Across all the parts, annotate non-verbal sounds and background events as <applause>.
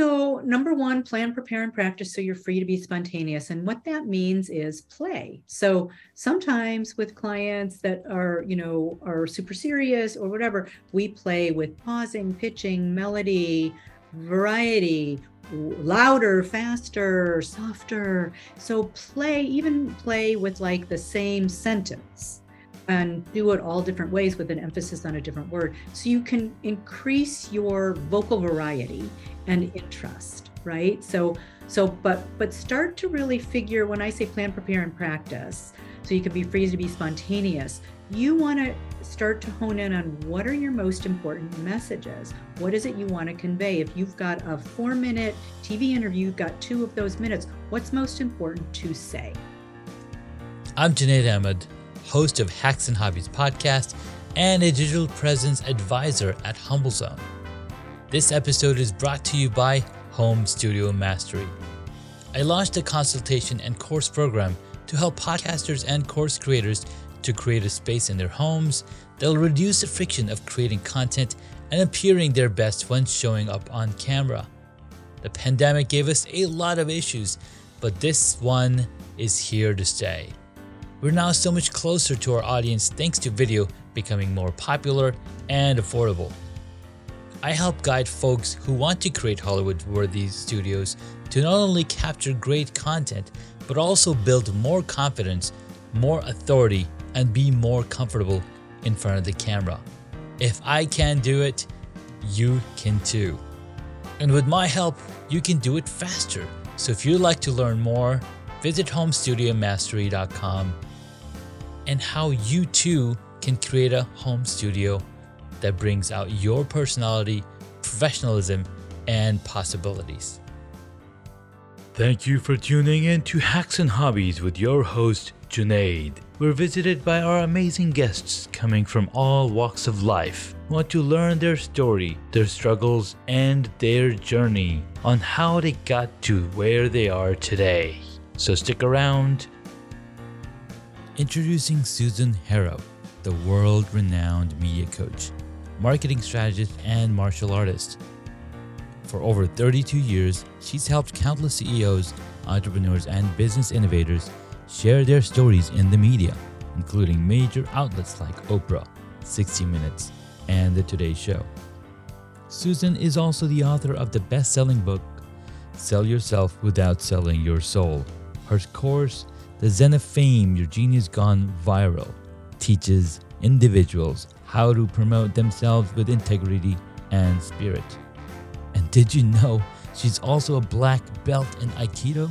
So, number one, plan, prepare, and practice so you're free to be spontaneous. And what that means is play. So, sometimes with clients that are, you know, are super serious or whatever, we play with pausing, pitching, melody, variety, louder, faster, softer. So, play, even play with like the same sentence and do it all different ways with an emphasis on a different word. So you can increase your vocal variety and interest, right? So so but but start to really figure when I say plan, prepare, and practice, so you can be free to be spontaneous. You want to start to hone in on what are your most important messages. What is it you want to convey? If you've got a four minute TV interview, you've got two of those minutes. What's most important to say? I'm Junaid Ahmed host of Hacks and Hobbies podcast, and a digital presence advisor at HumbleZone. This episode is brought to you by Home Studio Mastery. I launched a consultation and course program to help podcasters and course creators to create a space in their homes that'll reduce the friction of creating content and appearing their best when showing up on camera. The pandemic gave us a lot of issues, but this one is here to stay. We're now so much closer to our audience thanks to video becoming more popular and affordable. I help guide folks who want to create Hollywood worthy studios to not only capture great content, but also build more confidence, more authority, and be more comfortable in front of the camera. If I can do it, you can too. And with my help, you can do it faster. So if you'd like to learn more, visit homestudiomastery.com and how you too can create a home studio that brings out your personality, professionalism, and possibilities. Thank you for tuning in to Hacks and Hobbies with your host, Junaid. We're visited by our amazing guests coming from all walks of life. Want to learn their story, their struggles, and their journey on how they got to where they are today. So stick around Introducing Susan Harrow, the world renowned media coach, marketing strategist, and martial artist. For over 32 years, she's helped countless CEOs, entrepreneurs, and business innovators share their stories in the media, including major outlets like Oprah, 60 Minutes, and The Today Show. Susan is also the author of the best selling book, Sell Yourself Without Selling Your Soul. Her course, the Zen of Fame, Your Genius Gone Viral, teaches individuals how to promote themselves with integrity and spirit. And did you know she's also a black belt in Aikido?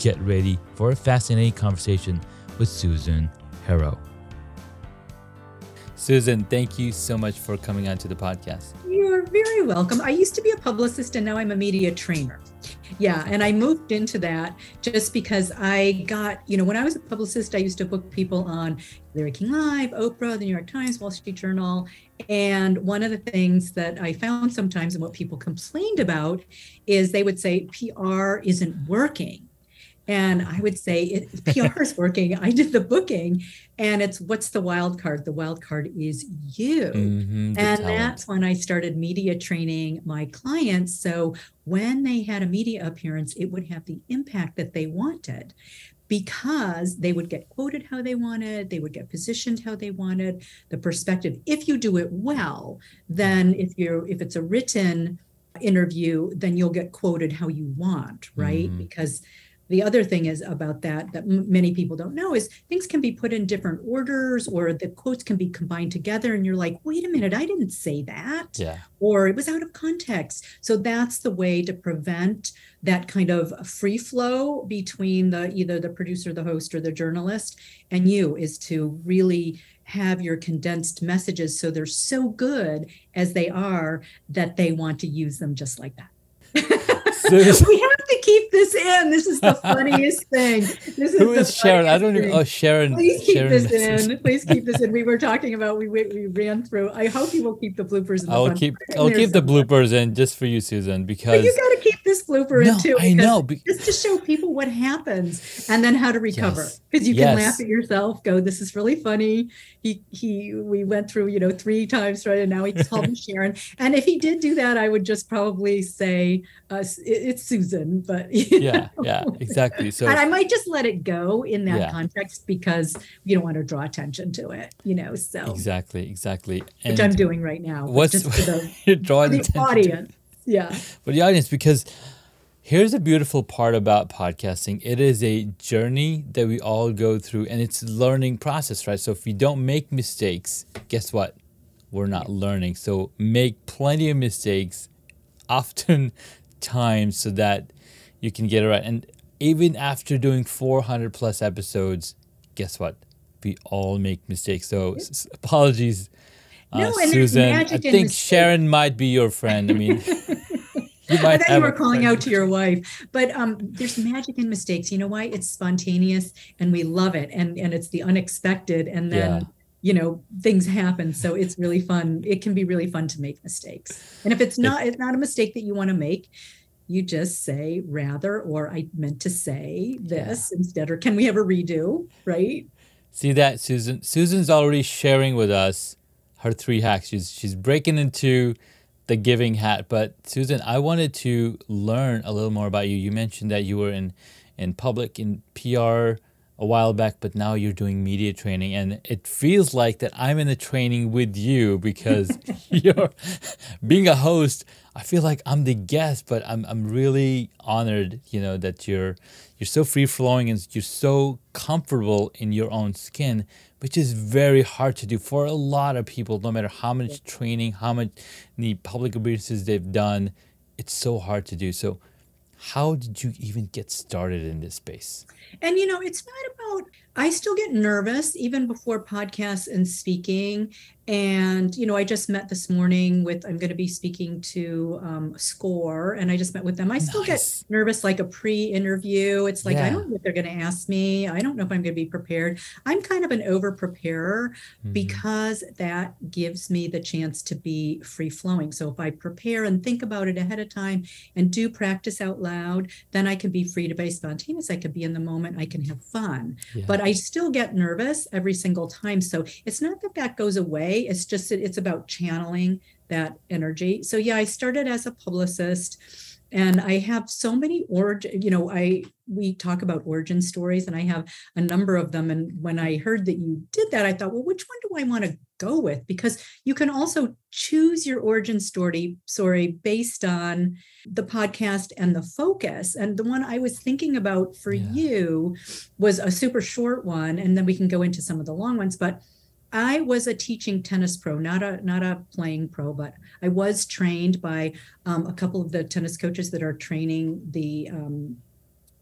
Get ready for a fascinating conversation with Susan Harrow. Susan, thank you so much for coming on to the podcast. You're very welcome. I used to be a publicist and now I'm a media trainer. Yeah, and I moved into that just because I got, you know, when I was a publicist, I used to book people on Larry King Live, Oprah, the New York Times, Wall Street Journal. And one of the things that I found sometimes and what people complained about is they would say PR isn't working. And I would say it, <laughs> PR is working. I did the booking, and it's what's the wild card? The wild card is you. Mm-hmm, and that's when I started media training my clients. So when they had a media appearance, it would have the impact that they wanted because they would get quoted how they wanted, they would get positioned how they wanted, the perspective. If you do it well, then if you're if it's a written interview, then you'll get quoted how you want, right? Mm-hmm. Because the other thing is about that that m- many people don't know is things can be put in different orders or the quotes can be combined together and you're like wait a minute i didn't say that. Yeah. or it was out of context. So that's the way to prevent that kind of free flow between the either the producer the host or the journalist and you is to really have your condensed messages so they're so good as they are that they want to use them just like that <laughs> we have to keep this in. This is the funniest <laughs> thing. This is Who is Sharon? I don't know. Oh, Sharon. Please keep Sharon this in. Please keep this in. We were talking about we we ran through. I hope you will keep the bloopers. In I'll keep I'll keep the bloopers in just for you, Susan, because but you got to keep this blooper No, in too. I know. Just to show people what happens and then how to recover. Yes. Because you can Yes. laugh at yourself, go, this is really funny. He he we went through, you know, three times, right? And now he called me <laughs> Sharon. And if he did do that, I would just probably say uh, it- it's Susan, but yeah, know. yeah, exactly. So and I might just let it go in that Yeah. context because you don't want to draw attention to it, you know. So exactly, exactly. which I'm doing right now. what's just for the, <laughs> for the audience? Yeah. <laughs> But the audience because here's the beautiful part about podcasting. It is a journey that we all go through and it's a learning process right? So if we don't make mistakes guess what? We're not learning. So make plenty of mistakes <laughs> often times so that you can get it right. And even after doing 400 plus episodes guess what? We all make mistakes. So s- apologies No, and Susan, I in think. Sharon might be your friend. I mean, <laughs> you I thought you were calling out to your wife, but um, there's magic in mistakes. You know why? It's spontaneous, and we love it, and and it's the unexpected, and then Yeah. you know things happen. So it's really fun. It can be really fun to make mistakes, and if it's not, it's not a mistake that you want to make. You just say rather, or I meant to say this instead, or can we have a redo? Right? See that, Susan? Susan's already sharing with us her three hacks. She's she's breaking into the giving hat. But Susan, I wanted to learn a little more about you. You mentioned that you were in in public in PR a while back, but now you're doing media training, and it feels like that I'm in a training with you because <laughs> <laughs> you're being a host. I feel like I'm the guest, but I'm I'm really honored, you know, that you're you're so free flowing and you're so comfortable in your own skin, which is very hard to do for a lot of people. No matter how much training, how much the public appearances they've done, it's so hard to do. So, how did you even get started in this space? And you know, it's not about, I still get nervous even before podcasts and speaking. And, you know, I just met this morning with, I'm going to be speaking to um, SCORE, and I just met with them. I still Nice. get nervous like a pre interview. It's like, I don't know what they're going to ask me. I don't know if I'm going to be prepared. I'm kind of an over preparer Mhm. because that gives me the chance to be free flowing. So if I prepare and think about it ahead of time and do practice out loud, then I can be free to be spontaneous. I can be in the moment. I can have fun. Yeah. But I still get nervous every single time. So it's not that that goes away. It's just it's about channeling that energy. So yeah, I started as a publicist and I have so many origin, you know, I we talk about origin stories and I have a number of them. And when I heard that you did that, I thought, well, which one do I want to go with? Because you can also choose your origin story, sorry, based on the podcast and the focus. And the one I was thinking about for Yeah. you was a super short one, and then we can go into some of the long ones. But I was a teaching tennis pro, not a not a playing pro, but I was trained by um, a couple of the tennis coaches that are training the um,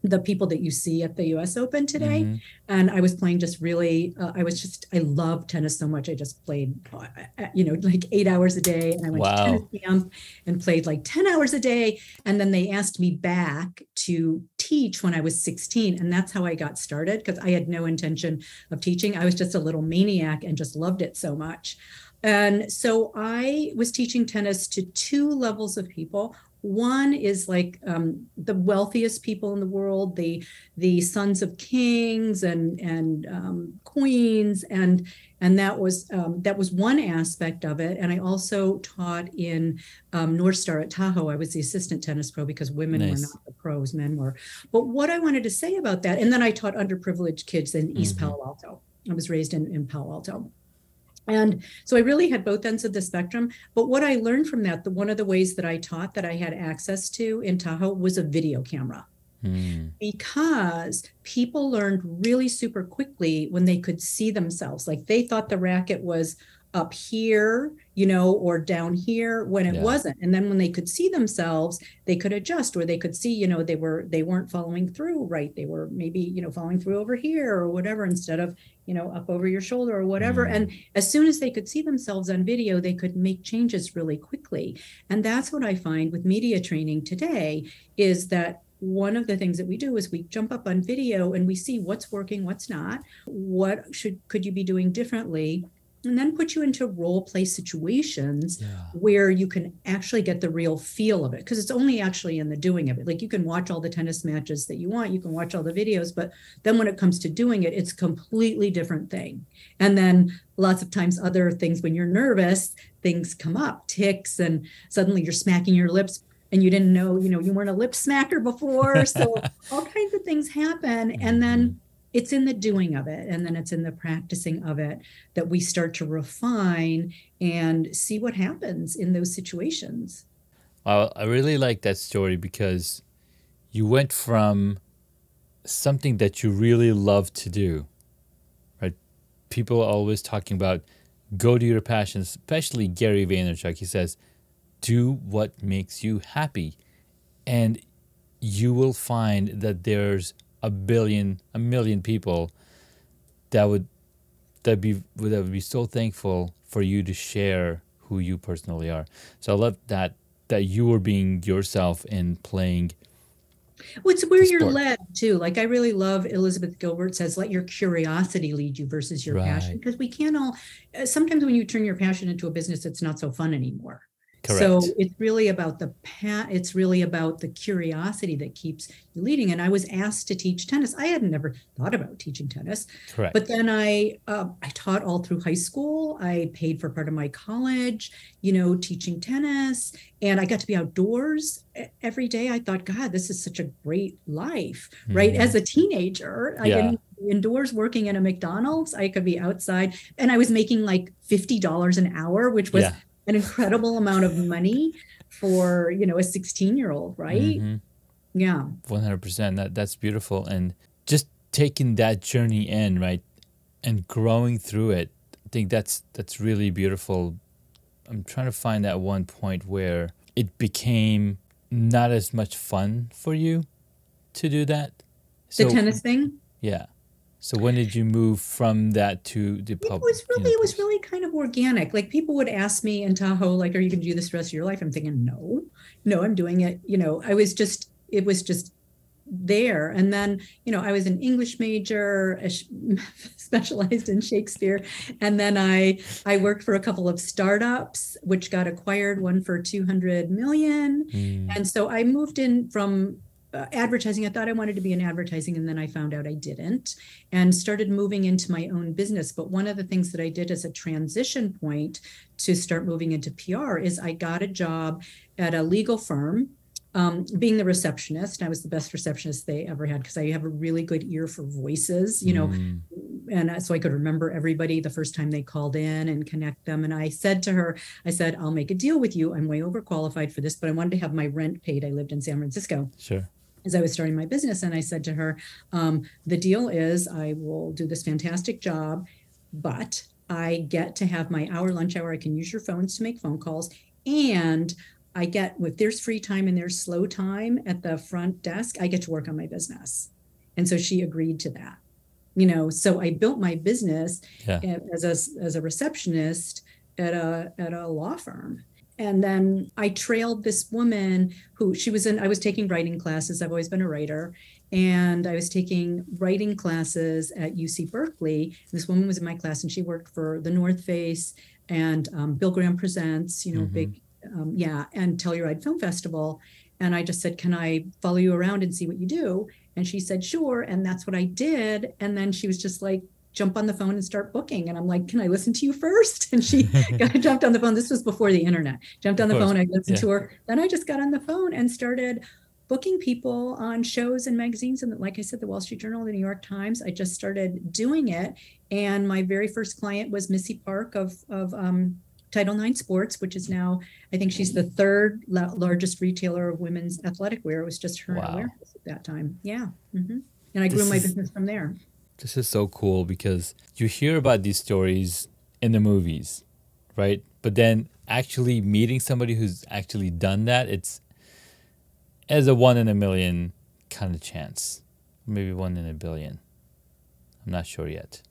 the people that you see at the U.S. Open today. Mhm. And I was playing just really. Uh, I was just. I love tennis so much. I just played, uh, uh, you know, like eight hours a day, and I went Wow. to tennis camp and played like ten hours a day. And then they asked me back to teach when I was 16, and that's how I got started because I had no intention of teaching. I was just a little maniac and just loved it so much. And so I was teaching tennis to two levels of people. One is like um, the wealthiest people in the world, the the sons of kings and and um, queens, and and that was um, that was one aspect of it. And I also taught in um, North Star at Tahoe. I was the assistant tennis pro because women Nice. were not the pros, men were. But what I wanted to say about that, and then I taught underprivileged kids in East Mhm. Palo Alto. I was raised in, in Palo Alto. And so I really had both ends of the spectrum. But what I learned from that, the one of the ways that I taught that I had access to in Tahoe was a video camera Mm. because people learned really super quickly when they could see themselves. Like they thought the racket was up here, you know, or down here when it Yeah. wasn't. And then when they could see themselves, they could adjust or they could see, you know, they were they weren't following through right. They were maybe, you know, following through over here or whatever instead of, you know, up over your shoulder or whatever. Mm. And as soon as they could see themselves on video, they could make changes really quickly. And that's what I find with media training today is that one of the things that we do is we jump up on video and we see what's working, what's not, what should could you be doing differently. And then put you into role play situations Yeah. where you can actually get the real feel of it because it's only actually in the doing of it. Like you can watch all the tennis matches that you want you can watch all the videos but then when it comes to doing it it's a completely different thing. And then lots of times other things when you're nervous things come up ticks and suddenly you're smacking your lips and you didn't know you know you weren't a lip smacker before. So <laughs> all kinds of things happen and then mm-hmm. It's in the doing of it and then it's in the practicing of it that we start to refine and see what happens in those situations I really like that story because you went from something that you really love to do, right? People are always talking about go to your passions, especially Gary Vaynerchuk. He says, do what makes you happy. And you will find that there's a billion, a million people that would that be that would be so thankful for you to share who you personally are. So I love that that you were being yourself and playing. well, it's where you're led too like i really love elizabeth gilbert says let your curiosity lead you versus your passion because we can't all sometimes when you turn your passion into a business it's not so fun anymore Correct. So it's really about the pa- it's really about the curiosity that keeps you leading. And I was asked to teach tennis. I had never thought about teaching tennis, Correct. but then I uh, I taught all through high school. I paid for part of my college, you know, teaching tennis, and I got to be outdoors every day. I thought, God, this is such a great life, right? Mhm. As a teenager, I Yeah. didn't be indoors working in a McDonald's. I could be outside, and I was making like fifty dollars an hour, which was yeah. An incredible amount of money for you know a 16 year old right Mhm. yeah 100% that that's beautiful. And just taking that journey in right and growing through it i think that's that's really beautiful. I'm trying to find that one point where it became not as much fun for you to do that. The tennis thing? Yeah so when did you move from that to the public? it was really it was really kind of organic. Like people would ask me in tahoe like are you going to do this the rest of your life? I'm thinking no. No i'm doing it you know i was just it was just there. And then you know i was an english major <laughs> specialized in shakespeare. And then i i worked for a couple of startups which got acquired one for 200 million. Mm, And so I moved in from uh, advertising. I thought I wanted to be in advertising, and then I found out I didn't and started moving into my own business. But one of the things that I did as a transition point to start moving into PR is I got a job at a legal firm. Um, being the receptionist, I was the best receptionist they ever had because I have a really good ear for voices, you know, mm, and so I could remember everybody the first time they called in and connect them. And I said to her, I said, I'll make a deal with you. I'm way overqualified for this, but I wanted to have my rent paid. I lived in San Francisco sure as I was starting my business. And I said to her, um, the deal is I will do this fantastic job, but I get to have my hour lunch hour. I can use your phones to make phone calls. And I get, if there's free time and there's slow time at the front desk, I get to work on my business. And so she agreed to that. You know, so I built my business yeah as a, as a receptionist at a at a law firm and then i trailed this woman who she was in i was taking writing classes. I've always been a writer. And i was taking writing classes at uc berkeley. This woman was in my class and she worked for the north face and um, bill graham presents you know Mhm. big um, yeah and telluride film festival. And i just said can i follow you around and see what you do? And she said sure. And that's what i did. And then she was just like jump on the phone and start booking. And i'm like can i listen to you first? <laughs> And she <laughs> got, jumped on the phone. This was before the internet. Jumped on the phone i listened Yeah. to her. Then i just got on the phone and started booking people on shows and magazines. And like i said the wall street journal the new york times i just started doing it. And my very first client was missy park of of um, title ix sports which is now i think she's the third la- largest retailer of women's athletic wear. It was just her Wow. at that time. Yeah. Hmm and i grew This my is- business from there This is so cool because you hear about these stories in the movies, right? But then actually meeting somebody who's actually done that, it's as a one in a million kind of chance. Maybe one in a billion. I'm not sure yet.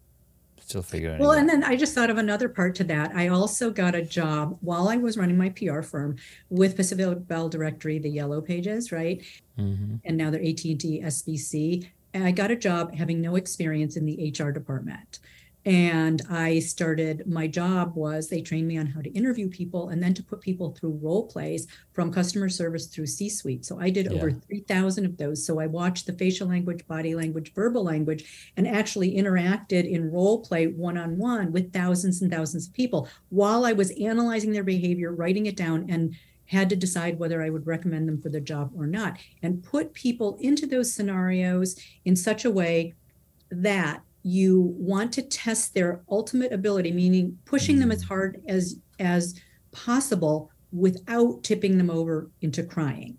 Still figuring out. Well, and then I just thought of another part to that. I also got a job while I was running my PR firm with Pacific Bell Directory, the Yellow Pages, right? Mhm. And now they're AT&T, SBC. And I got a job having no experience in the HR department. and i started my job was they trained me on how to interview people and then to put people through role plays from customer service through c suite so i did yeah. over 3000 of those so i watched the facial language body language verbal language and actually interacted in role play one-on-one with thousands and thousands of people while i was analyzing their behavior writing it down and had to decide whether I would recommend them for the job or not, and put people into those scenarios in such a way that you want to test their ultimate ability, meaning pushing them as hard as as possible without tipping them over into crying,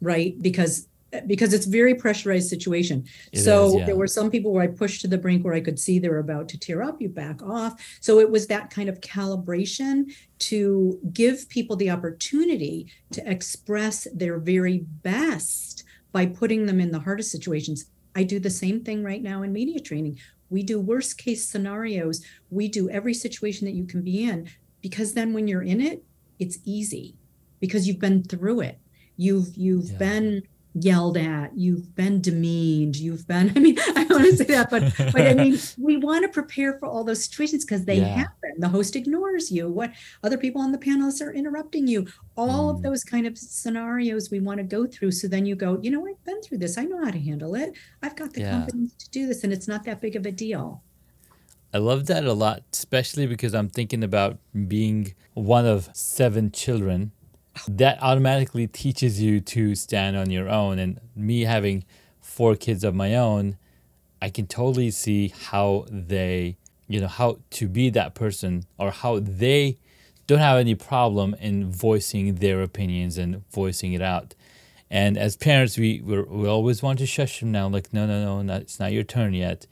right? Because because it's very pressurized situation. It so is, yeah. there were some people where I pushed to the brink where I could see they were about to tear up, you back off. So it was that kind of calibration to give people the opportunity to express their very best by putting them in the hardest situations. I do the same thing right now in media training. We do worst case scenarios. We do every situation that you can be in because then when you're in it, it's easy because you've been through it. You've you've yeah. been yelled at, you've been demeaned, you've been, <laughs> I mean, I don't want to say that, but, but I mean, <laughs> we want to prepare for all those situations because they yeah. happen. The host ignores you, what other people on the panelists are interrupting you, all mm. of those kind of scenarios we want to go through. So then you go, you know, I've been through this. I know how to handle it. I've got the yeah. confidence to do this, and it's not that big of a deal. I love that a lot, especially because I'm thinking about being one of seven children that automatically teaches you to stand on your own. And me having four kids of my own, I can totally see how they, you know, how to be that person or how they don't have any problem in voicing their opinions and voicing it out. And as parents, we we always want to shush them down, like, no, no, no, not, it's not your turn yet.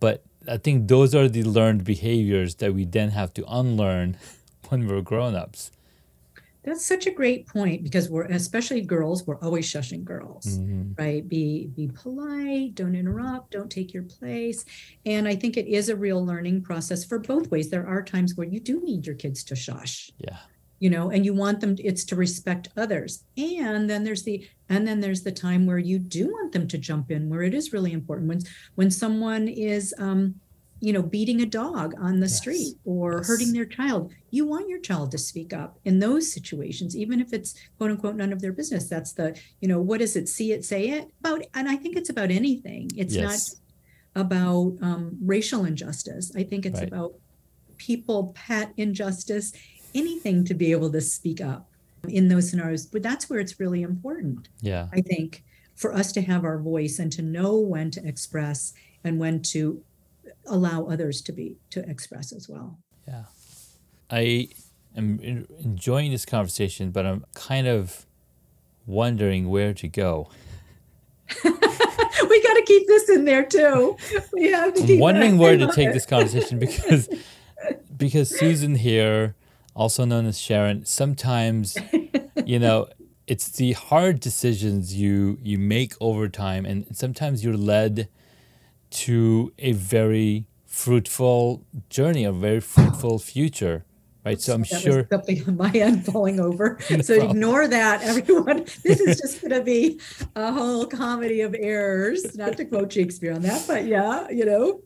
But I think those are the learned behaviors that we then have to unlearn <laughs> when we're grown ups. That's such a great point because we're especially girls, we're always shushing girls, mm-hmm. right? Be be polite, don't interrupt, don't take your place. And I think it is a real learning process for both ways. There are times where you do need your kids to shush. Yeah. You know, and you want them it's to respect others. And then there's the and then there's the time where you do want them to jump in where it is really important when when someone is um you know beating a dog on the yes. street or yes. hurting their child you want your child to speak up in those situations even if it's quote unquote none of their business that's the you know what is it see it say it about and i think it's about anything it's yes. not about um, racial injustice i think it's right. about people pet injustice anything to be able to speak up in those scenarios but that's where it's really important yeah i think for us to have our voice and to know when to express and when to allow others to be to express as well. Yeah, I am enjoying this conversation, but I'm kind of wondering where to go. <laughs> we got to keep this in there too. We have to. I'm wondering where to take this conversation <laughs> because because Susan here, also known as Sharon, sometimes you know it's the hard decisions you you make over time, and sometimes you're led to a very fruitful journey, a very fruitful future. Right. So I'm that sure something on my end <laughs> falling over. <laughs> no so problem. ignore that, everyone. <laughs> This is just gonna be a whole comedy of errors. Not to quote Shakespeare on that, but yeah, you know.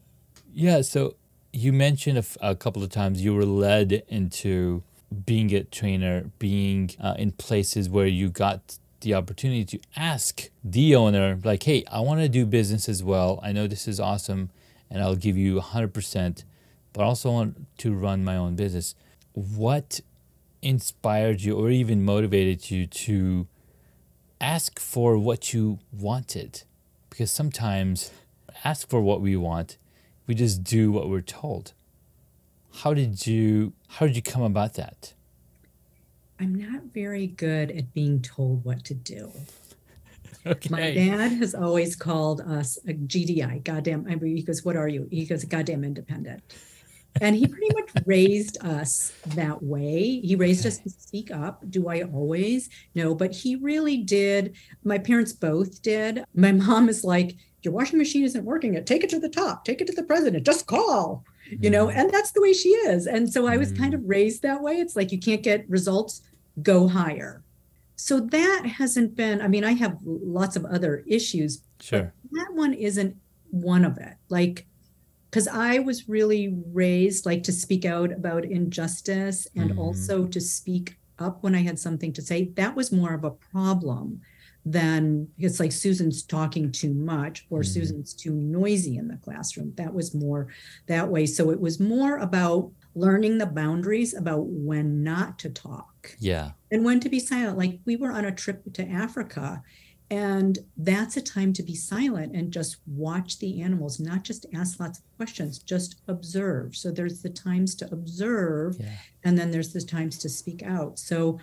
Yeah, so you mentioned a, a couple of times you were led into being a trainer, being uh, in places where you got the opportunity to ask the owner, like, hey, I want to do business as well. I know this is awesome and I'll give you 100%, but I also want to run my own business. What inspired you or even motivated you to ask for what you wanted? Because sometimes ask for what we want, we just do what we're told. How did you how did you come about that? I'm not very good at being told what to do. Okay. My dad has always called us a GDI, goddamn. I mean, he goes, What are you? He goes, Goddamn independent. And he pretty much <laughs> raised us that way. He raised okay. us to speak up. Do I always? No, but he really did. My parents both did. My mom is like, Your washing machine isn't working. It take it to the top, take it to the president, just call you know mm. and that's the way she is and so i was kind of mm. raised that way it's like you can't get results go higher. So that hasn't been, I mean, I have lots of other issues. Sure. that one isn't one of it. Like, because I was really raised like to speak out about injustice and Mhm. also to speak up when I had something to say. That was more of a problem than it's like Susan's talking too much or Mhm. Susan's too noisy in the classroom. That was more that way. So it was more about learning the boundaries about when not to talk Yeah. and when to be silent. Like we were on a trip to Africa, and that's a time to be silent and just watch the animals, not just ask lots of questions, just observe. So there's the times to observe, Yeah. and then there's the times to speak out. So,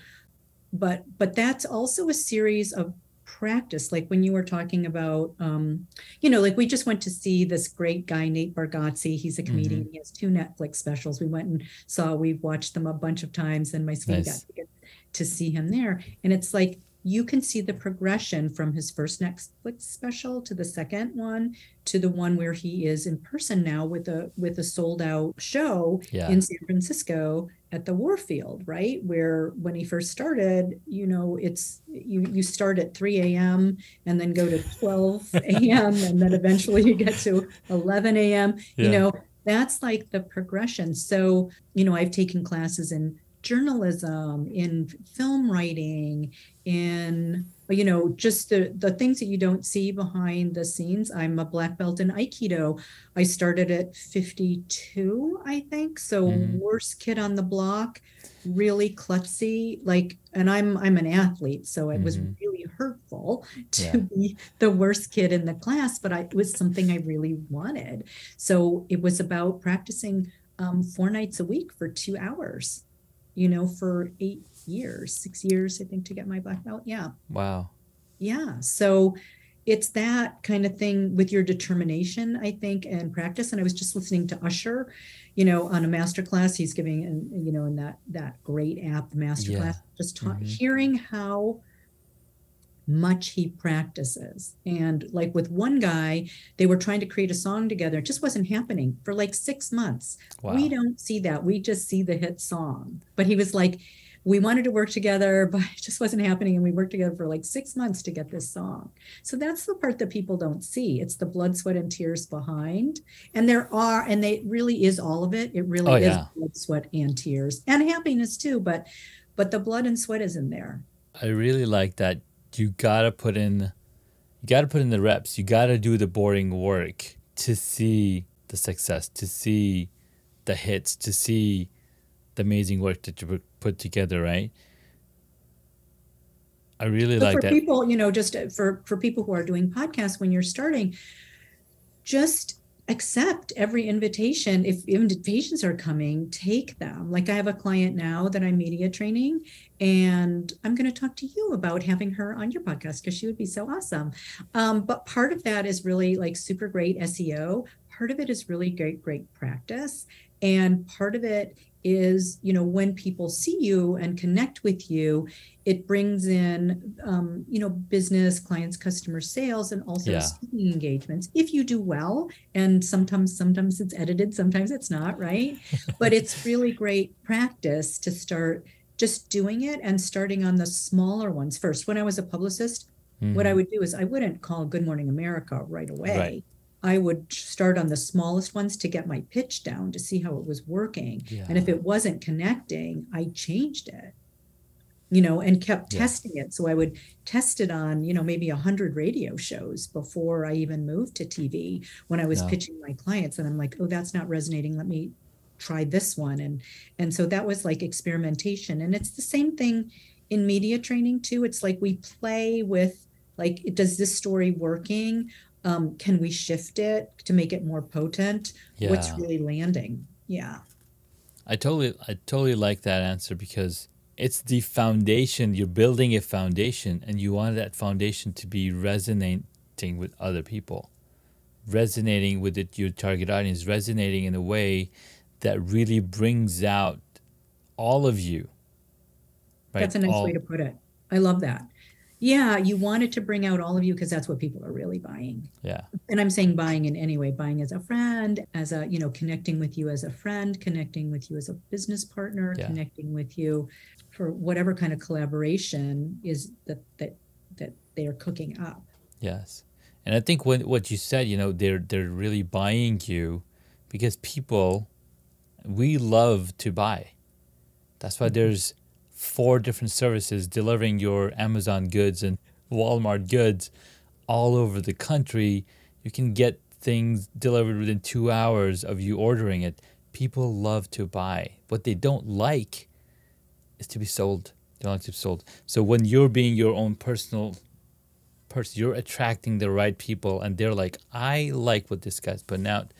but but that's also a series of practice like when you were talking about um you know like we just went to see this great guy nate bargatze. He's a comedian. He has two netflix specials. We went and saw we've watched them a bunch of times and my son Nice. got to, get to see him there. And it's like you can see the progression from his first netflix special to the second one to the one where he is in person now with a with a sold out show Yeah. in San Francisco at the Warfield, right? Where when he first started, you know, it's you you start at 3 a.m. and then go to 12 <laughs> a.m. and then eventually you get to 11 a.m. You know, that's like the progression. So, you know, I've taken classes in journalism, in film writing, in you know just the the things that you don't see behind the scenes i'm a black belt in aikido i started at 52 i think so Mhm. worst kid on the block really klutzy like and i'm i'm an athlete so it was Mhm. really hurtful <laughs> to Yeah. be the worst kid in the class but I, it was something i really wanted so it was about practicing um, four nights a week for two hours you know for eight years six years i think to get my black belt yeah Wow. yeah. So it's that kind of thing with your determination, I think, and practice. And I was just listening to Usher, you know, on a master class he's giving, and you know, in that that great app, the master Yeah. class, just ta- Mhm. hearing how much he practices. And like with one guy, they were trying to create a song together. It just wasn't happening for like six months. Wow. We don't see that. We just see the hit song. But he was like, we wanted to work together, <laughs> but it just wasn't happening. And we worked together for like six months to get this song. So that's the part that people don't see. It's the blood, sweat, and tears behind. And there are, and they really is all of it. It really Oh, is yeah. blood, sweat, and tears and happiness too. But but the blood and sweat is in there. I really like that you gotta put in you gotta put in the reps. You gotta do the boring work to see the success, to see the hits, to see the amazing work that you put- together, right? I really But like for that. people, you know, just uh, for for people who are doing podcasts when you're starting, just accept every invitation. If invitations are coming, take them. Like I have a client now that I'm media training, and I'm going to talk to you about having her on your podcast because she would be so awesome. Um, but part of that is really like super great SEO. Part of it is really great, great practice. And part of it is, you know, when people see you and connect with you, it brings in um, you know business clients customer sales and also Yeah. speaking engagements if you do well and sometimes sometimes it's edited sometimes it's not right but it's <laughs> really great practice to start just doing it and starting on the smaller ones first when i was a publicist what i Mhm. would do is i wouldn't call good morning america right away Right. I would start on the smallest ones to get my pitch down to see how it was working. And if it wasn't connecting i changed it you know and kept Yeah. testing it. So i would test it on you know maybe a 100 radio shows before i even moved to tv when i was Yeah. pitching my clients. And i'm like oh that's not resonating. Let me try this one. And and so that was like experimentation. And it's the same thing in media training too. It's like we play with like does this story working um, can we shift it to make it more potent what's really landing yeah I totally I totally like that answer because it's the foundation. You're building a foundation and you want that foundation to be resonating with other people. Resonating with it, your target audience, resonating in a way that really brings out all of you. Right? That's a nice All- way to put it. I love that. Yeah, you want it to bring out all of you because that's what people are really buying. yeah. And I'm saying buying in any way, buying as a friend, as a, you know, connecting with you as a friend, connecting with you as a business partner, Yeah. connecting with you for whatever kind of collaboration is that that that they are cooking up. Yes. And I think what what you said, you know, they're they're really buying you because people we love to buy. That's why Mm-hmm. there's four different services delivering your Amazon goods and Walmart goods all over the country. You can get things delivered within two hours of you ordering it. People love to buy. What they don't like is to be sold. They don't like to be sold. So when you're being your own personal person, you're attracting the right people, and they're like, I like what this guy's putting out.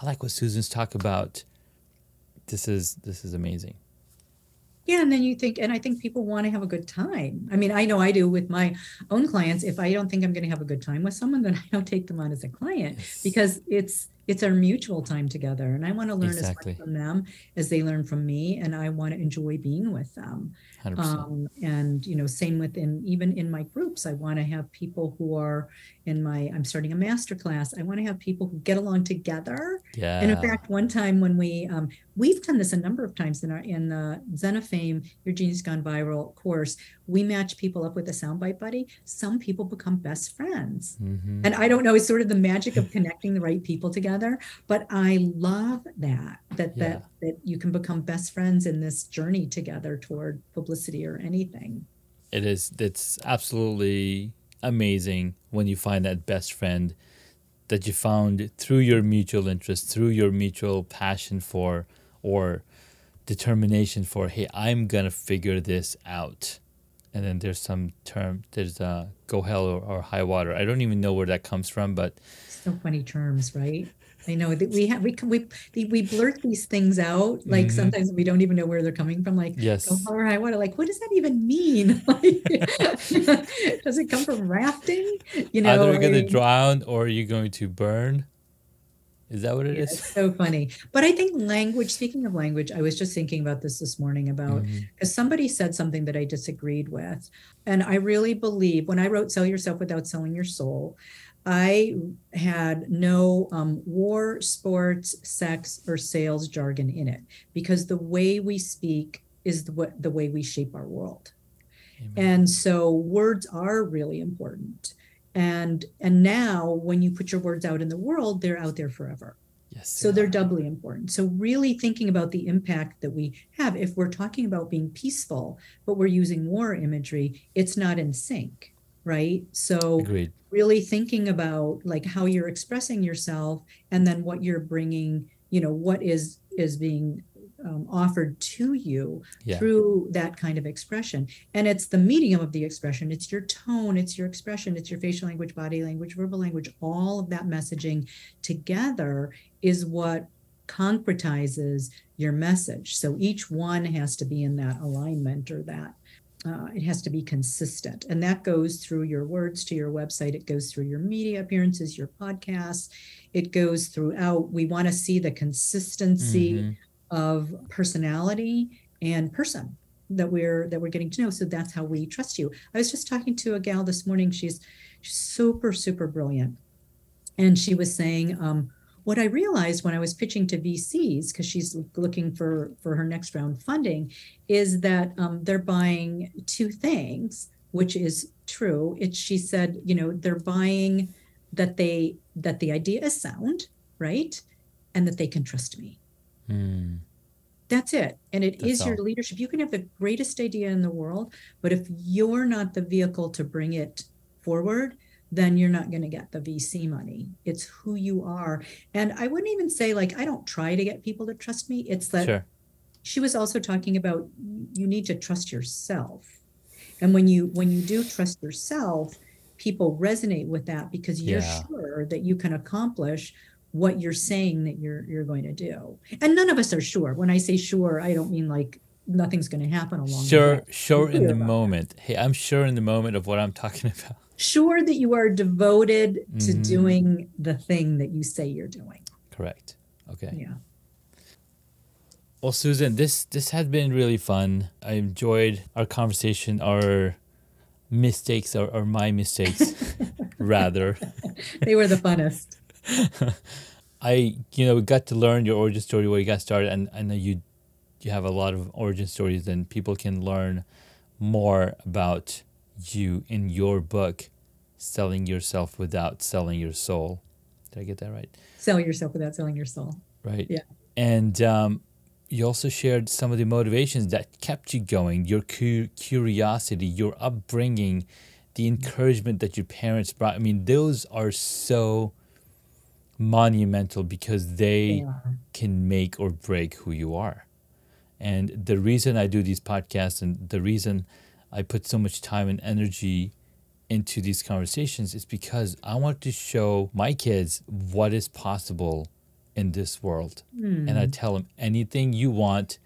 I like what Susan's talk about. This is this is amazing. Yeah, and then you think, and I think people want to have a good time. I mean, I know I do with my own clients. If I don't think I'm going to have a good time with someone, then <laughs> I don't take them on as a client because it's it's our mutual time together, and I want to learn Exactly. as much from them as they learn from me, and I want to enjoy being with them. 100%. Um, and you know, same within even in my groups, I want to have people who are in my. I'm starting a master class. I want to have people who get along together yeah. and in fact, one time when we um, we've done this a number of times in our in the Zen of Fame Your Genius Gone Viral course, we match people up with a soundbite buddy. Some people become best friends, Mhm. and I don't know, it's sort of the magic of <laughs> connecting the right people together. But I love that that Yeah. that that you can become best friends in this journey together toward publicity or anything. It is. It's absolutely amazing when you find that best friend that you found through your mutual interest, through your mutual passion for, or determination for. Hey, I'm gonna figure this out. And then there's some term. There's uh, go hell or, or high water. I don't even know where that comes from, but So funny terms, right? I know that we have we can we we blurt these things out like Mhm. sometimes we don't even know where they're coming from. Like yes, go hell or high water. Like what does that even mean? <laughs> Like, <laughs> does it come from rafting? You know, either you're gonna drown or you're going to burn. Is that what it yeah, is? it's so funny. But I think language. Speaking of language, I was just thinking about this this morning about because somebody said something that I disagreed with. And I really believe when I wrote Sell Yourself Without Selling Your Soul, I had no um, war, sports, sex, or sales jargon in it because the way we speak is the, wa- the way we shape our world. Amen. And so words are really important. And and now when you put your words out in the world, they're out there forever. yes. So they they're doubly important. So really thinking about the impact that we have if we're talking about being peaceful, but we're using war imagery, it's not in sync, right? So Agreed. really thinking about like how you're expressing yourself and then what you're bringing, you know, what is is being um, offered to you Yeah. through that kind of expression. And it's the medium of the expression, it's your tone, it's your expression, it's your facial language, body language, verbal language, all of that messaging together is what concretizes your message. So each one has to be in that alignment or that. Uh, it has to be consistent. And that goes through your words to your website. It goes through your media appearances, your podcasts. It goes throughout. We want to see the consistency Mhm. of personality and person that we're that we're getting to know so that's how we trust you i was just talking to a gal this morning she's, she's super super brilliant and she was saying um, what i realized when i was pitching to vcs because she's looking for for her next round funding is that um, they're buying two things which is true it's she said you know they're buying that they that the idea is sound right and that they can trust me Hmm. that's it. And it is That's your all. leadership. You can have the greatest idea in the world, but if you're not the vehicle to bring it forward, then you're not going to get the VC money. It's who you are. And I wouldn't even say, like, I don't try to get people to trust me. It's that Sure. she was also talking about you need to trust yourself. And when you when you do trust yourself, people resonate with that because you're Yeah. sure that you can accomplish what you're saying that you're you're going to do. And none of us are sure. When I say sure, I don't mean like nothing's going to happen along the Sure, way. sure in the about that. moment. Hey, I'm sure in the moment of what I'm talking <laughs> about. Sure that you are devoted to Mhm. doing the thing that you say you're doing. Correct. Okay. Yeah. Well, Susan, this this has been really fun. I enjoyed our conversation, our mistakes, or, or my mistakes, <laughs> rather. They were the funnest. <laughs> I, you know, we got to learn your origin story, where you got started, and I know you, you have a lot of origin stories, and people can learn more about you in your book, "Selling Yourself Without Selling Your Soul." Did I get that right? Sell yourself without selling your soul. Right. Yeah. And um, you also shared some of the motivations that kept you going, your cu- curiosity, your upbringing, the encouragement that your parents brought. I mean, those are so monumental because they Yeah. can make or break who you are. And the reason I do these podcasts and the reason I put so much time and energy into these conversations is because I want to show my kids what is possible in this world. Hmm. And I tell them anything you want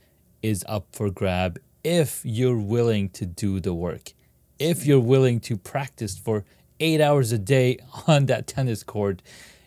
is up for grab if you're willing to do the work. If you're willing to practice for eight hours a day <laughs> on that tennis court,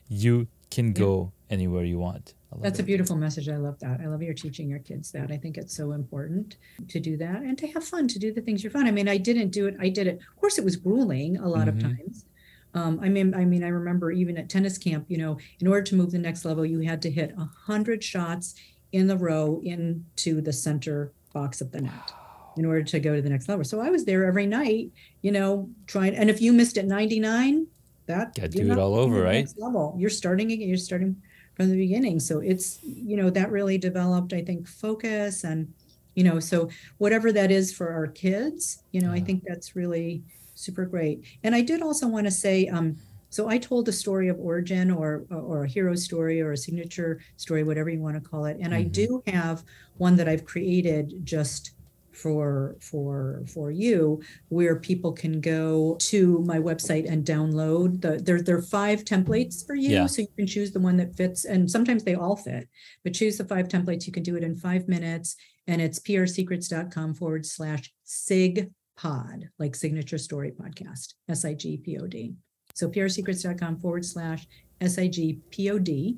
you can go anywhere you want. That's a beautiful message. I love that. I love you're teaching your kids that. I think it's so important to do that and to have fun, to do the things you're fun. I mean, I didn't do it. I did it. Of course, it was grueling a lot Mhm. of times. Um, I mean, I mean, I remember even at tennis camp, you know, in order to move the next level, you had to hit a hundred shots in the row into the center box of the net in order to go to the next level. So I was there every night, you know, trying. And if you missed at 99, that Gotta you're do it all over, right? Level. You're starting again. You're starting from the beginning. So it's you know that really developed, I think, focus and you know so whatever that is for our kids, you know, I think that's really super great. And I did also want to say. um so I told a story of origin or or a hero story or a signature story, whatever you want to call it. And I Mhm. do have one that I've created just for for for you where people can go to my website and download the there there are five templates for you. Yeah. so you can choose the one that fits and sometimes they all fit but choose the five templates. You can do it in five minutes and it's prsecrets.com forward slash sig pod like signature story podcast s-i-g-p-o-d so prsecrets.com forward slash s-i-g-p-o-d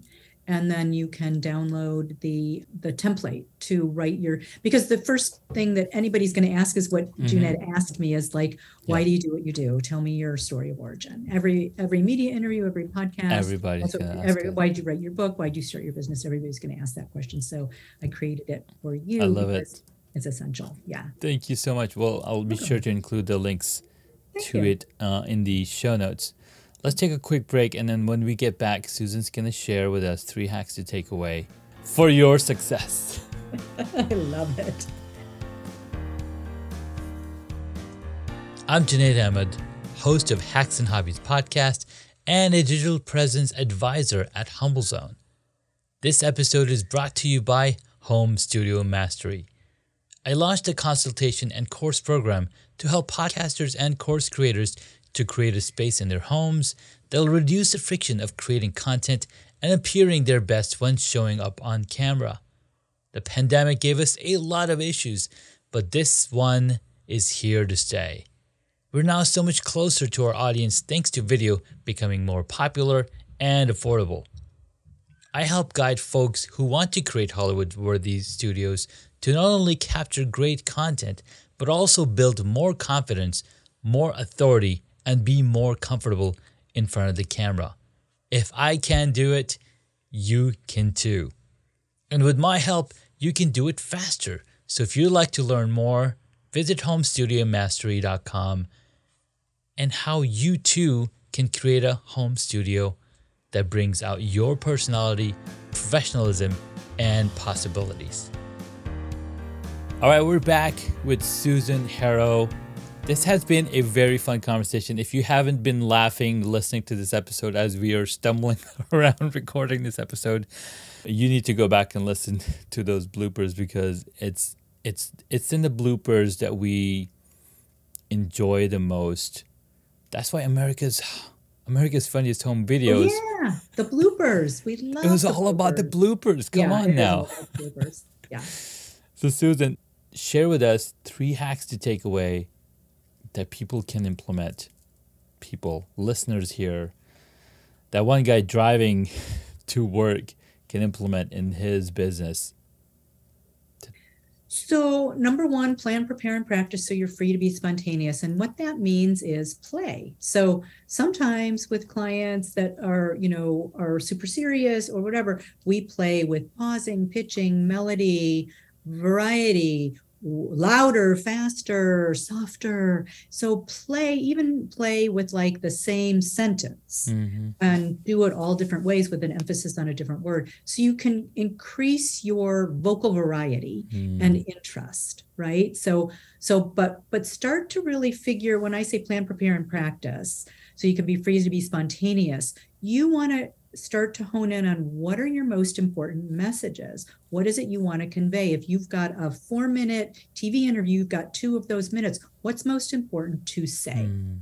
and then you can download the the template to write your because the first thing that anybody's going to ask is what Mhm. Junaid asked me is like why Yeah. do you do what you do tell me your story of origin every every media interview every podcast Everybody's what- every, why'd you write your book why'd you start your business everybody's going to ask that question so i created it for you I love it. it's essential yeah Thank you so much. Well, I'll be Welcome. sure to include the links Thank to you. it uh, in the show notes. Let's take a quick break, and then when we get back, Susan's going to share with us three hacks to take away for your success. <laughs> i love it I'm Junaid Ahmed, host of Hacks and Hobbies podcast and a digital presence advisor at HumbleZone. This episode is brought to you by Home Studio Mastery. I launched a consultation and course program to help podcasters and course creators to create a space in their homes that'll reduce the friction of creating content and appearing their best when showing up on camera. The pandemic gave us a lot of issues, but this one is here to stay. We're now so much closer to our audience thanks to video becoming more popular and affordable. I help guide folks who want to create Hollywood worthy studios to not only capture great content, but also build more confidence, more authority, and be more comfortable in front of the camera. If I can do it, you can too. And with my help, you can do it faster. So if you'd like to learn more, visit homestudiomastery.com and how you too can create a home studio that brings out your personality, professionalism, and possibilities. All right, we're back with Susan Harrow. This has been a very fun conversation. If you haven't been laughing listening to this episode as we are stumbling <laughs> around recording this episode, you need to go back and listen <laughs> to those bloopers because it's it's it's in the bloopers that we enjoy the most. That's why America's America's funniest home videos. Oh, yeah the bloopers we love It was all about the bloopers. bloopers. Come Yeah, on now. all about the bloopers. yeah <laughs> So Susan, share with us three hacks to take away that people can implement. People, listeners here, that one guy driving <laughs> to work can implement in his business. So, number one, plan, prepare, and practice so you're free to be spontaneous. And what that means is play. So, sometimes with clients that are, you know, are super serious or whatever, we play with pausing, pitching, melody, variety, louder, faster, softer. So play, even play with like the same sentence mm-hmm. and do it all different ways with an emphasis on a different word. So you can increase your vocal variety mm. and interest, right? So, so, but, but start to really figure when I say plan, prepare, and practice, so you can be free to be spontaneous, you want to start to hone in on what are your most important messages? What is it you want to convey? If you've got a four minute tv interview you've got two of those minutes what's most important to say? Mm.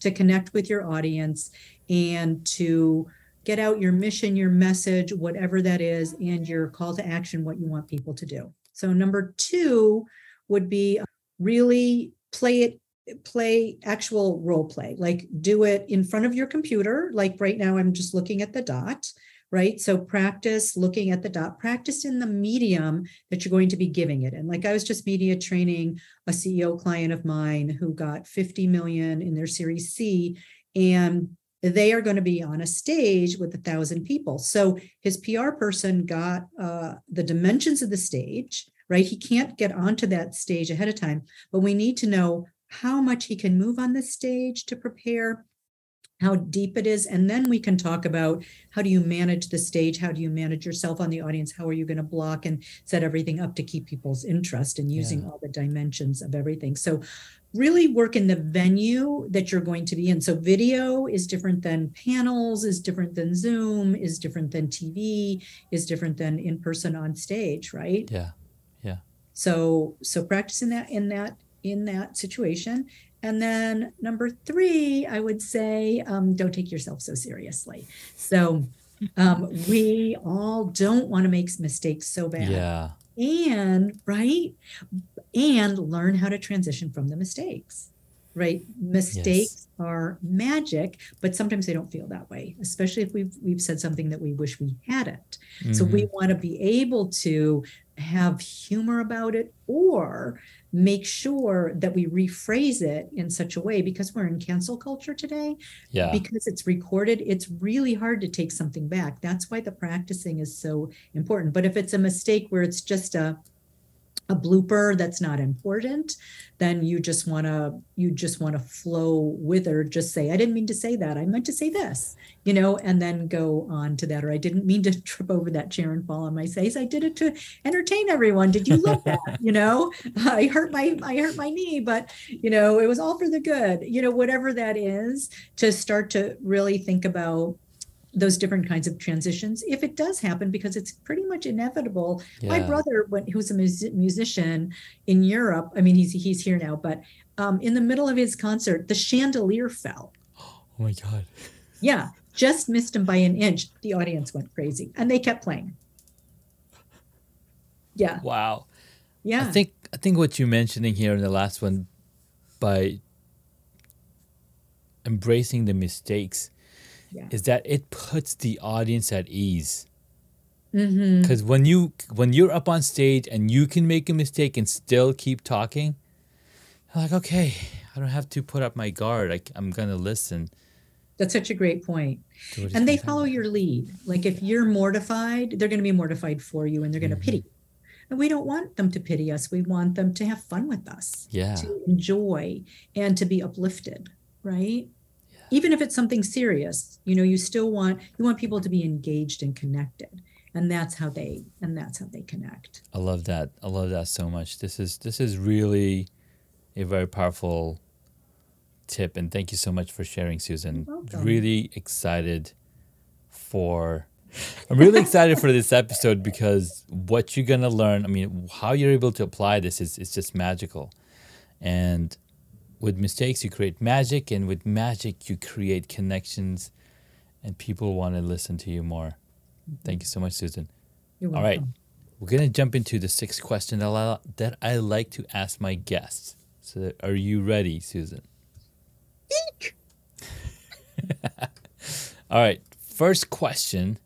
to connect with your audience and to get out your mission your message whatever that is and your call to action what you want people to do. So number two would be really play it play actual role play like do it in front of your computer like right now i'm just looking at the dot right? So practice looking at the dot practice in the medium that you're going to be giving it and like i was just media training a ceo client of mine who got 50 million in their series c and they are going to be on a stage with a thousand people. So his pr person got uh, the dimensions of the stage right? He can't get onto that stage ahead of time but we need to know how much he can move on the stage to prepare, how deep it is. And then we can talk about how do you manage the stage? How do you manage yourself on the audience? How are you going to block and set everything up to keep people's interest and using yeah. all the dimensions of everything? So, really work in the venue that you're going to be in. So, video is different than panels, is different than Zoom, is different than TV, is different than in person on stage, right? Yeah. Yeah. So, so practicing that in that in that situation. And then number three, I would say, um, don't take yourself so seriously. So um, we all don't want to make mistakes so bad. Yeah. And right, and learn how to transition from the mistakes. Right, mistakes yes. are magic, but sometimes they don't feel that way. Especially if we've we've said something that we wish we hadn't. Mm-hmm. So we mm-hmm. want to be able to have humor about it or make sure that we rephrase it in such a way because we're in cancel culture today yeah because it's recorded it's really hard to take something back that's why the practicing is so important but if it's a mistake where it's just a a blooper that's not important then you just want to you just want to flow with or just say i didn't mean to say that. I meant to say this you know and then go on to that. Or i didn't mean to <laughs> trip over that chair and fall on my face. I did it to entertain everyone. Did you love that? <laughs> You know? I hurt my i hurt my knee but you know it was all for the good. You know whatever that is to start to really think about those different kinds of transitions if it does happen because it's pretty much inevitable. Yeah. my brother when, who's a mus- musician in europe i mean he's he's here now but um, in the middle of his concert the chandelier fell. Oh my god. <laughs> Yeah just missed him by an inch. The audience went crazy and they kept playing. Yeah. Wow. Yeah. i think i think what you're mentioning here in the last one by embracing the mistakes yeah. is that it puts the audience at ease. Because mm-hmm. when you when you're up on stage and you can make a mistake and still keep talking, like, okay, I don't have to put up my guard. I, I'm gonna listen. That's such a great point. And they follow your lead. Like if you're mortified, they're going to be mortified for you and they're going to mm-hmm. pity. And we don't want them to pity us. We want them to have fun with us. Yeah. To enjoy and to be uplifted, right? Even if it's something serious you know you still want you want people to be engaged and connected. And that's how they and that's how they connect. I love that. I love that so much. This is this is really a very powerful tip. And thank you so much for sharing susan. Really excited for i'm really excited for this episode because what you're gonna learn i mean how you're able to apply this is, is just magical. And with mistakes you create magic and with magic you create connections and people want to listen to you more. Thank you so much susan. All right. we're going to jump into the sixth question that I, that I like to ask my guests. So are you ready susan? <laughs> All right. First question.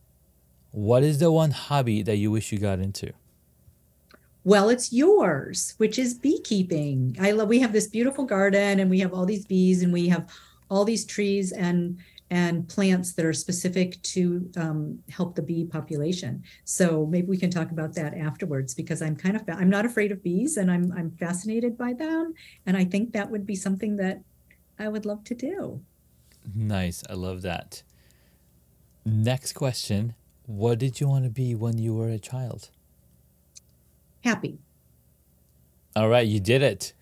What is the one hobby that you wish you got into well, it's yours, which is beekeeping. I love we have this beautiful garden and we have all these bees and we have all these trees and and plants that are specific to um, help the bee population. So maybe we can talk about that afterwards because I'm kind of I'm not afraid of bees and I'm I'm fascinated by them and I think that would be something that I would love to do. Nice, I love that. Next question: What did you want to be when you were a child? Happy. All right, you did it.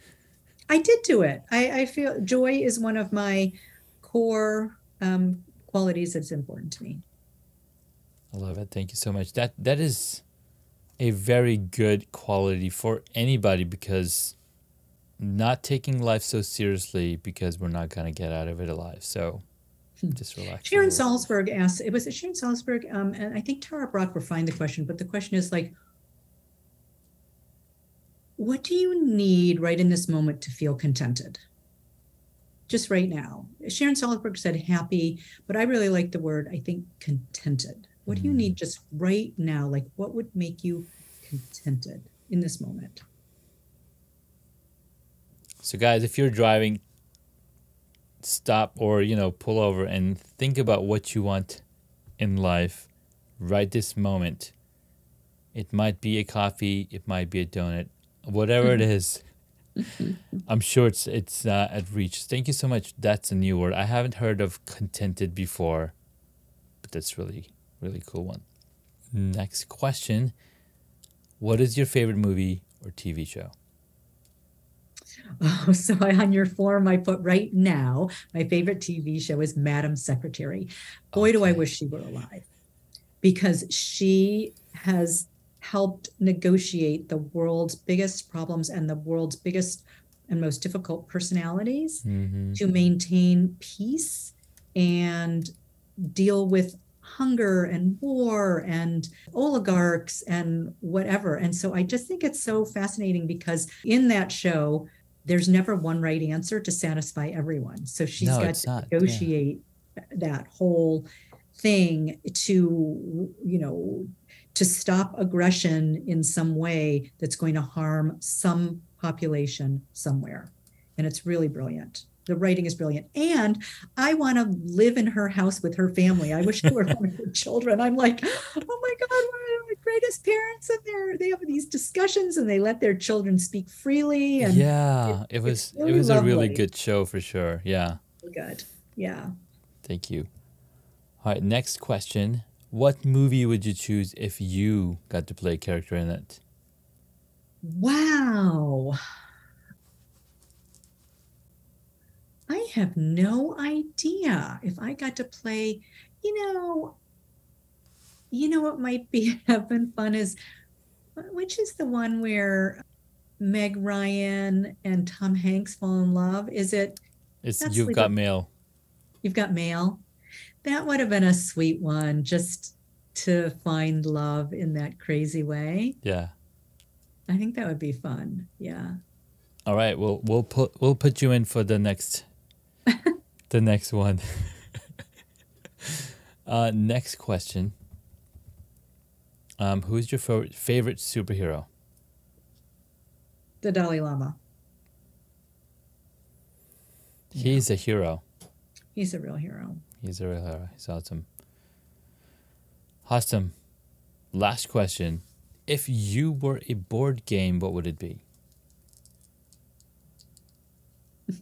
I did do it. I, I feel joy is one of my core um, qualities that's important to me. I love it. Thank you so much. That that is a very good quality for anybody because not taking life so seriously because we're not gonna get out of it alive. So hmm. just relax. Sharon Salzberg asked, it was Sharon Salzberg, um, and I think Tara Brach refined the question, but the question is like, what do you need right in this moment to feel contented? Just right now. Sharon Salzberg said happy, but I really like the word, I think, contented. What do you need mm. just right now? Like, what would make you contented in this moment? So, guys, if you're driving, stop or, you know, pull over and think about what you want in life right this moment. It might be a coffee, it might be a donut, whatever it <laughs> is. I'm sure it's it's uh, at reach. Thank you so much. That's a new word. I haven't heard of contented before, but that's really really cool one. Next question: What is your favorite movie or TV show? Oh, <laughs> so on your form, I put right now, my favorite TV show is Madam Secretary. Boy, okay. do I wish she were alive because she has helped negotiate the world's biggest problems and the world's biggest and most difficult personalities mm-hmm. to maintain peace and deal with hunger and war and oligarchs and whatever. And so I just think it's so fascinating because in that show, there's never one right answer to satisfy everyone. So she's no, got to not, negotiate yeah. that whole thing to, you know, to stop aggression in some way that's going to harm some population somewhere. And it's really brilliant. The writing is brilliant. And I want to live in her house with her family. I wish I were one of her children. I'm like, oh my God, one of the greatest parents. And they they have these discussions and they let their children speak freely. And yeah, it, it was really it was lovely. a really good show for sure. Yeah. Good. Yeah. Thank you. All right, next question. What movie would you choose if you got to play a character in it? Wow. I have no idea if I got to play, you know, you know what might be <laughs> have been fun is which is the one where Meg Ryan and Tom Hanks fall in love? Is it It's You've Got Mail. You've Got Mail that would have been a sweet one just to find love in that crazy way. Yeah. I think that would be fun. Yeah. All right, we'll we'll put we'll put you in for the next <laughs> the next one. <laughs> uh, next question. Um, who's your favorite favorite superhero? The Dalai Lama. He's yeah. a hero. He's a real hero. He's a real He's awesome. Awesome. Last question. If you were a board game, what would it be? <laughs>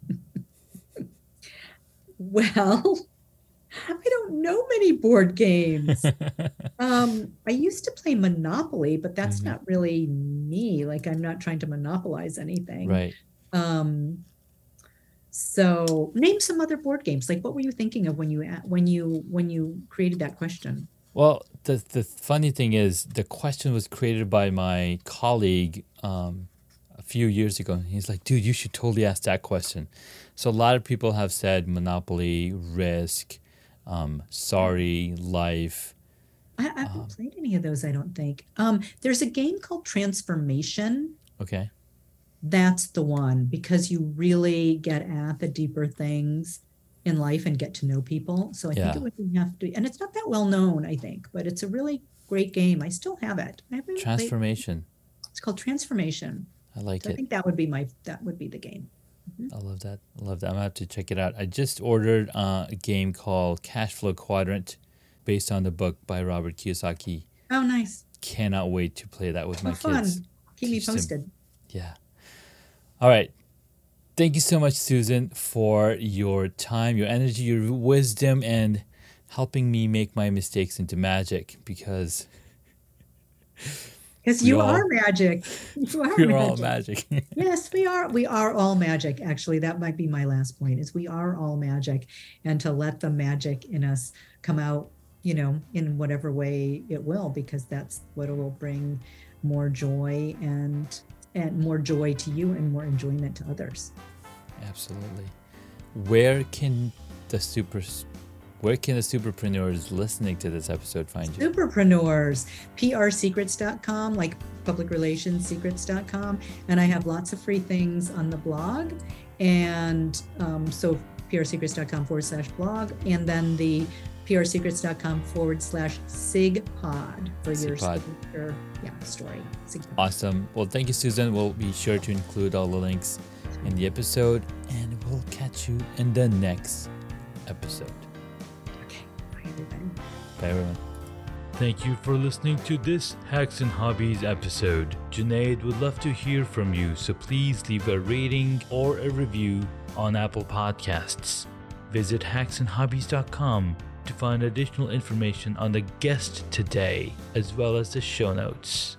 well, I don't know many board games. <laughs> um, I used to play Monopoly, but that's mm-hmm. not really me. Like I'm not trying to monopolize anything. Right. Um, so name some other board games. Like what were you thinking of when you when you when you created that question? Well, the the funny thing is the question was created by my colleague um, a few years ago. He's like, "Dude, you should totally ask that question." So a lot of people have said Monopoly, Risk, um, Sorry, Life. I, I haven't um, played any of those. I don't think. Um, there's a game called Transformation. Okay that's the one because you really get at the deeper things in life and get to know people. So I yeah. think it would have to, and it's not that well known, I think, but it's a really great game. I still have it. Transformation. Played. It's called Transformation. I like so it. I think that would be my that would be the game. I love that. I love that. I'm gonna have to check it out. I just ordered uh, a game called Cash Flow Quadrant, based on the book by Robert Kiyosaki. Oh, nice. Cannot wait to play that with my Oh, fun. kids. Keep me Teach them- posted. Yeah. All right. Thank you so much, Susan, for your time, your energy, your wisdom, and helping me make my mistakes into magic because Because you all- are magic. You are <laughs> we're magic. all magic. <laughs> Yes, we are. We are all magic. Actually, that might be my last point is we are all magic and to let the magic in us come out, you know, in whatever way it will, because that's what will bring more joy and and more joy to you and more enjoyment to others. Absolutely. Where can the super where can the superpreneurs listening to this episode find you? Superpreneurs, prsecrets.com, like public relations secrets.com. And I have lots of free things on the blog. And um, so prsecrets.com forward slash blog. And then the prsecrets.com forward slash sigpod for your Sigpod. signature, yeah, story. Sigpod. Awesome. Well, thank you, Susan. We'll be sure to include all the links in the episode, and we'll catch you in the next episode. Okay. Bye, everybody. Bye, everyone. Thank you for listening to this Hacks and Hobbies episode. Junaid would love to hear from you, so please leave a rating or a review on Apple Podcasts. Visit hacksandhobbies.com to find additional information on the guest today, as well as the show notes.